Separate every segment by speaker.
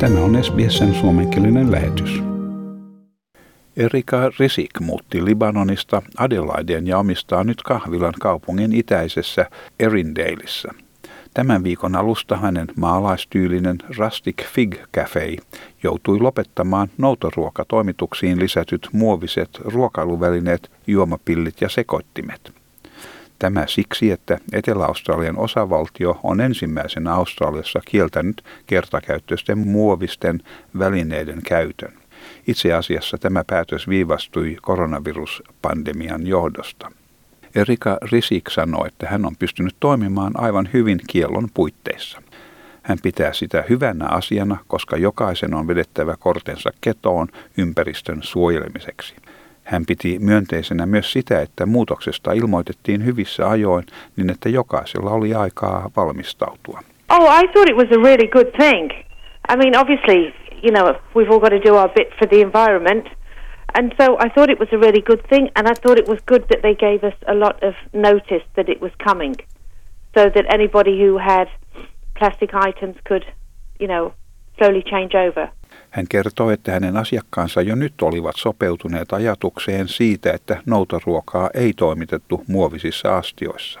Speaker 1: Tämä on SBSn suomenkielinen lähetys. Erika Risik muutti Libanonista Adelaideen ja omistaa nyt kahvilan kaupungin itäisessä Erindaleissa. Tämän viikon alusta hänen maalaistyylinen Rustic Fig Cafe joutui lopettamaan noutoruokatoimituksiin lisätyt muoviset ruokailuvälineet, juomapillit ja sekoittimet. Tämä siksi, että Etelä-Australian osavaltio on ensimmäisenä Australiassa kieltänyt kertakäyttöisten muovisten välineiden käytön. Itse asiassa tämä päätös viivastui koronaviruspandemian johdosta. Erika Risik sanoi, että hän on pystynyt toimimaan aivan hyvin kiellon puitteissa. Hän pitää sitä hyvänä asiana, koska jokaisen on vedettävä kortensa ketoon ympäristön suojelemiseksi. Hän piti myönteisenä myös sitä, että muutoksesta ilmoitettiin hyvissä ajoin niin, että jokaisella oli aikaa valmistautua.
Speaker 2: Oh, I thought it was a really good thing. I mean, obviously, you know, we've all got to do our bit for the environment. And so I thought it was a really good thing, and I thought it was good that they gave us a lot of notice that it was coming, so that anybody who had plastic items could, you know, slowly change over.
Speaker 1: Hän kertoo, että hänen asiakkaansa jo nyt olivat sopeutuneet ajatukseen siitä, että noutoruokaa ei toimitettu muovisissa astioissa.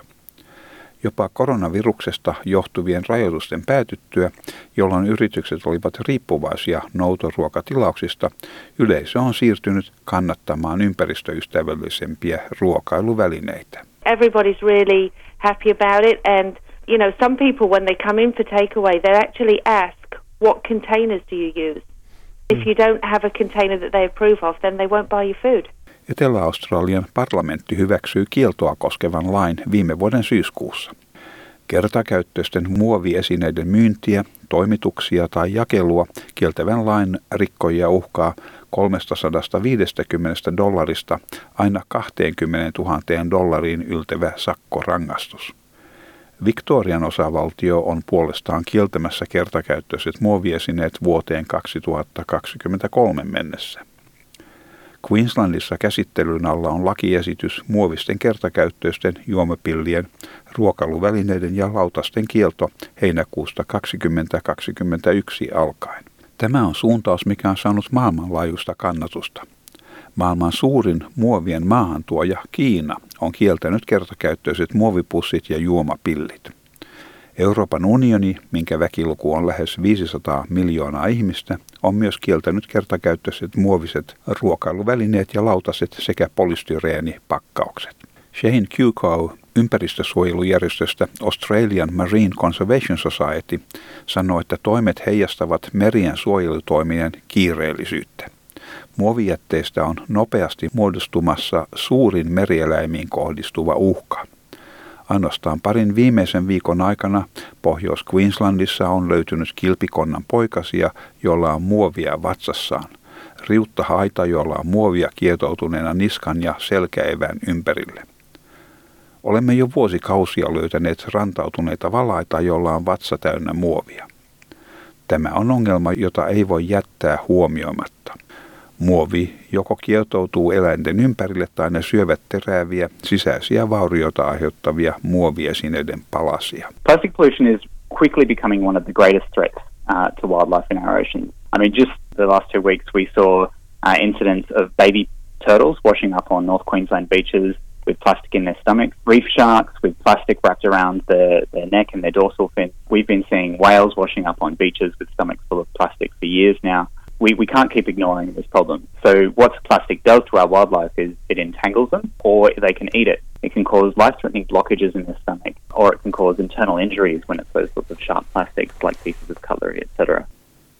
Speaker 1: Jopa koronaviruksesta johtuvien rajoitusten päätyttyä, jolloin yritykset olivat riippuvaisia noutoruokatilauksista, yleisö on siirtynyt kannattamaan ympäristöystävällisempiä ruokailuvälineitä.
Speaker 2: Everybody's really happy about it and you know some people when they come in for takeaway they actually ask what containers do you use? If you don't have a container that they approve of, then they won't buy your food.
Speaker 1: Etelä-Australian parlamentti hyväksyi kieltoa koskevan lain viime vuoden syyskuussa. Kertakäyttöisten muoviesineiden myyntiä, toimituksia tai jakelua kieltävän lain rikkojia uhkaa 350 dollarista aina 20 000 dollariin yltevä sakkorangastus. Victorian osavaltio on puolestaan kieltämässä kertakäyttöiset muoviesineet vuoteen 2023 mennessä. Queenslandissa käsittelyn alla on lakiesitys muovisten kertakäyttöisten juomapillien, ruokailuvälineiden ja lautasten kielto heinäkuusta 2021 alkaen. Tämä on suuntaus, mikä on saanut maailmanlaajuista kannatusta. Maailman suurin muovien maahantuoja Kiina on kieltänyt kertakäyttöiset muovipussit ja juomapillit. Euroopan unioni, minkä väkiluku on lähes 500 miljoonaa ihmistä, on myös kieltänyt kertakäyttöiset muoviset ruokailuvälineet ja lautaset sekä polystyreenipakkaukset. Shane Kukow ympäristösuojelujärjestöstä Australian Marine Conservation Society sanoi, että toimet heijastavat merien suojelutoimien kiireellisyyttä. Muovijätteistä on nopeasti muodostumassa suurin merieläimiin kohdistuva uhka. Ainoastaan parin viimeisen viikon aikana Pohjois-Queenslandissa on löytynyt kilpikonnan poikasia, jolla on muovia vatsassaan. Riutta haita, jolla on muovia kietoutuneena niskan ja selkäevän ympärille. Olemme jo vuosikausia löytäneet rantautuneita valaita, jolla on vatsa täynnä muovia. Tämä on ongelma, jota ei voi jättää huomioimatta. Muovi joko kietoutuu eläinten ympärille tai ne syövät teräviä sisäisiä vaurioita aiheuttavia muoviesineiden palasia.
Speaker 3: Plastic pollution is quickly becoming one of the greatest threats uh, to wildlife in our oceans. I mean, just the last two weeks we saw uh, incidents of baby turtles washing up on North Queensland beaches with plastic in their stomachs, reef sharks with plastic wrapped around their, their neck and their dorsal fin. We've been seeing whales washing up on beaches with stomachs full of plastic for years now. We, we can't keep ignoring this problem. So, what plastic does to our wildlife is it entangles them, or they can eat it. It can cause life threatening blockages in their stomach, or it can cause internal injuries when it's those sorts of sharp plastics like pieces of cutlery, etc.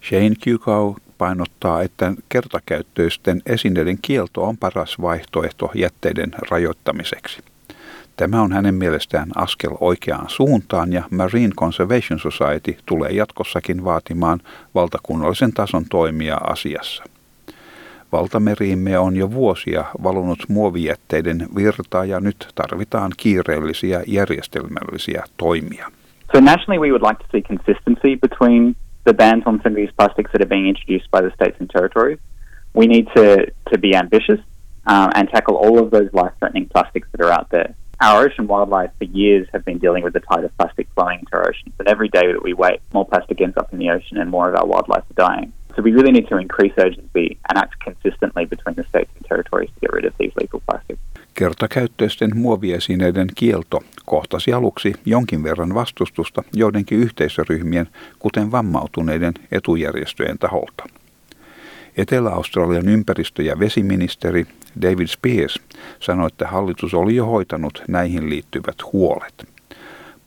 Speaker 1: Shane Kukow painottaa, että kertakäyttöisten esineiden kielto on paras vaihtoehto jätteiden rajoittamiseksi. Tämä on hänen mielestään askel oikeaan suuntaan ja Marine Conservation Society tulee jatkossakin vaatimaan valtakunnallisen tason toimia asiassa. Valtameriimme on jo vuosia valunut muovijätteiden virtaa ja nyt tarvitaan kiireellisiä järjestelmällisiä toimia.
Speaker 3: So nationally we would like to see consistency between the bans on single-use plastics that are being introduced by the states and territories. We need to, to be ambitious uh, and tackle all of those life-threatening plastics that are out there. Our ocean wildlife for years have been dealing with the tide of plastic flowing into our oceans, and every day that we wait, more plastic ends up in the ocean and more of our wildlife are dying. So we really need to increase urgency and act consistently between the states and territories to get rid of these lethal plastics.
Speaker 1: Kertakäyttöisten muoviesineiden kielto kohtasi aluksi jonkin verran vastustusta joidenkin yhteisöryhmien, kuten vammautuneiden etujärjestöjen taholta. Etelä-Australian ympäristö- ja vesiministeri David Spears sanoi, että hallitus oli jo hoitanut näihin liittyvät huolet.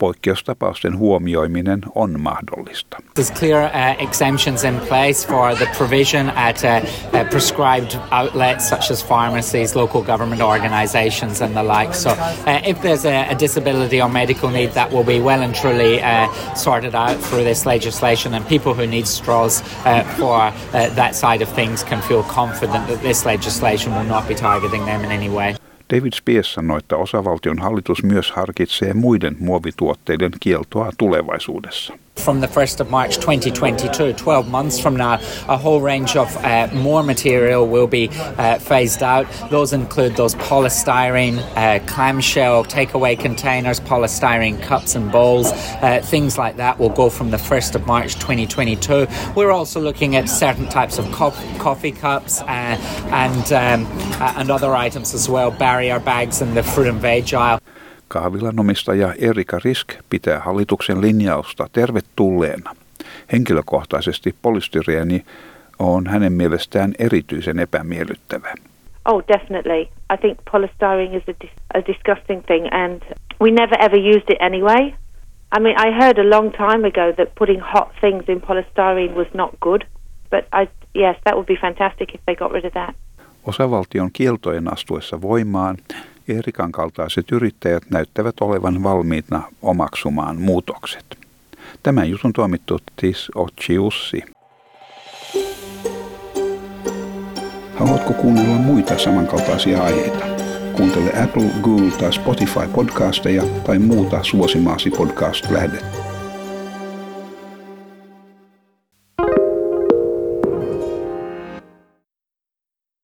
Speaker 1: Poikkeustapausten huomioiminen on mahdollista.
Speaker 4: There's clear uh, exemptions in place for the provision at uh, uh, prescribed outlets such as pharmacies, local government organisations and the like. So uh, if there's a, a, disability or medical need that will be well and truly uh, sorted out through this legislation and people who need straws uh, for that side of things can feel confident that this legislation will not be targeting them in any way.
Speaker 1: David Spies sanoi, että osavaltion hallitus myös harkitsee muiden muovituotteiden kieltoa tulevaisuudessa.
Speaker 4: From the 1st of March 2022, 12 months from now, a whole range of uh, more material will be uh, phased out. Those include those polystyrene, uh, clamshell, takeaway containers, polystyrene cups and bowls, uh, things like that will go from the 1st of March 2022. We're also looking at certain types of co- coffee cups uh, and, um, uh, and other items as well, barrier bags and the fruit and veg aisle.
Speaker 1: Kahvilan omistaja Erika Risk pitää hallituksen linjausta tervetulleena. Henkilökohtaisesti polystyreeni on hänen mielestään erityisen epämiellyttävä.
Speaker 2: Oh, definitely. I think polystyrene is a, dis- a disgusting thing and we never ever used it anyway. I mean, I heard a long time ago that putting hot things in polystyrene was not good, but I yes, that would be fantastic if they got rid of that.
Speaker 1: Osavaltion kieltojen astuessa voimaan Erikan kaltaiset yrittäjät näyttävät olevan valmiina omaksumaan muutokset. Tämän jutun tuomittu Tis Ochiussi. Haluatko kuunnella muita samankaltaisia aiheita? Kuuntele Apple, Google tai Spotify podcasteja tai muuta suosimaasi podcast-lähdettä.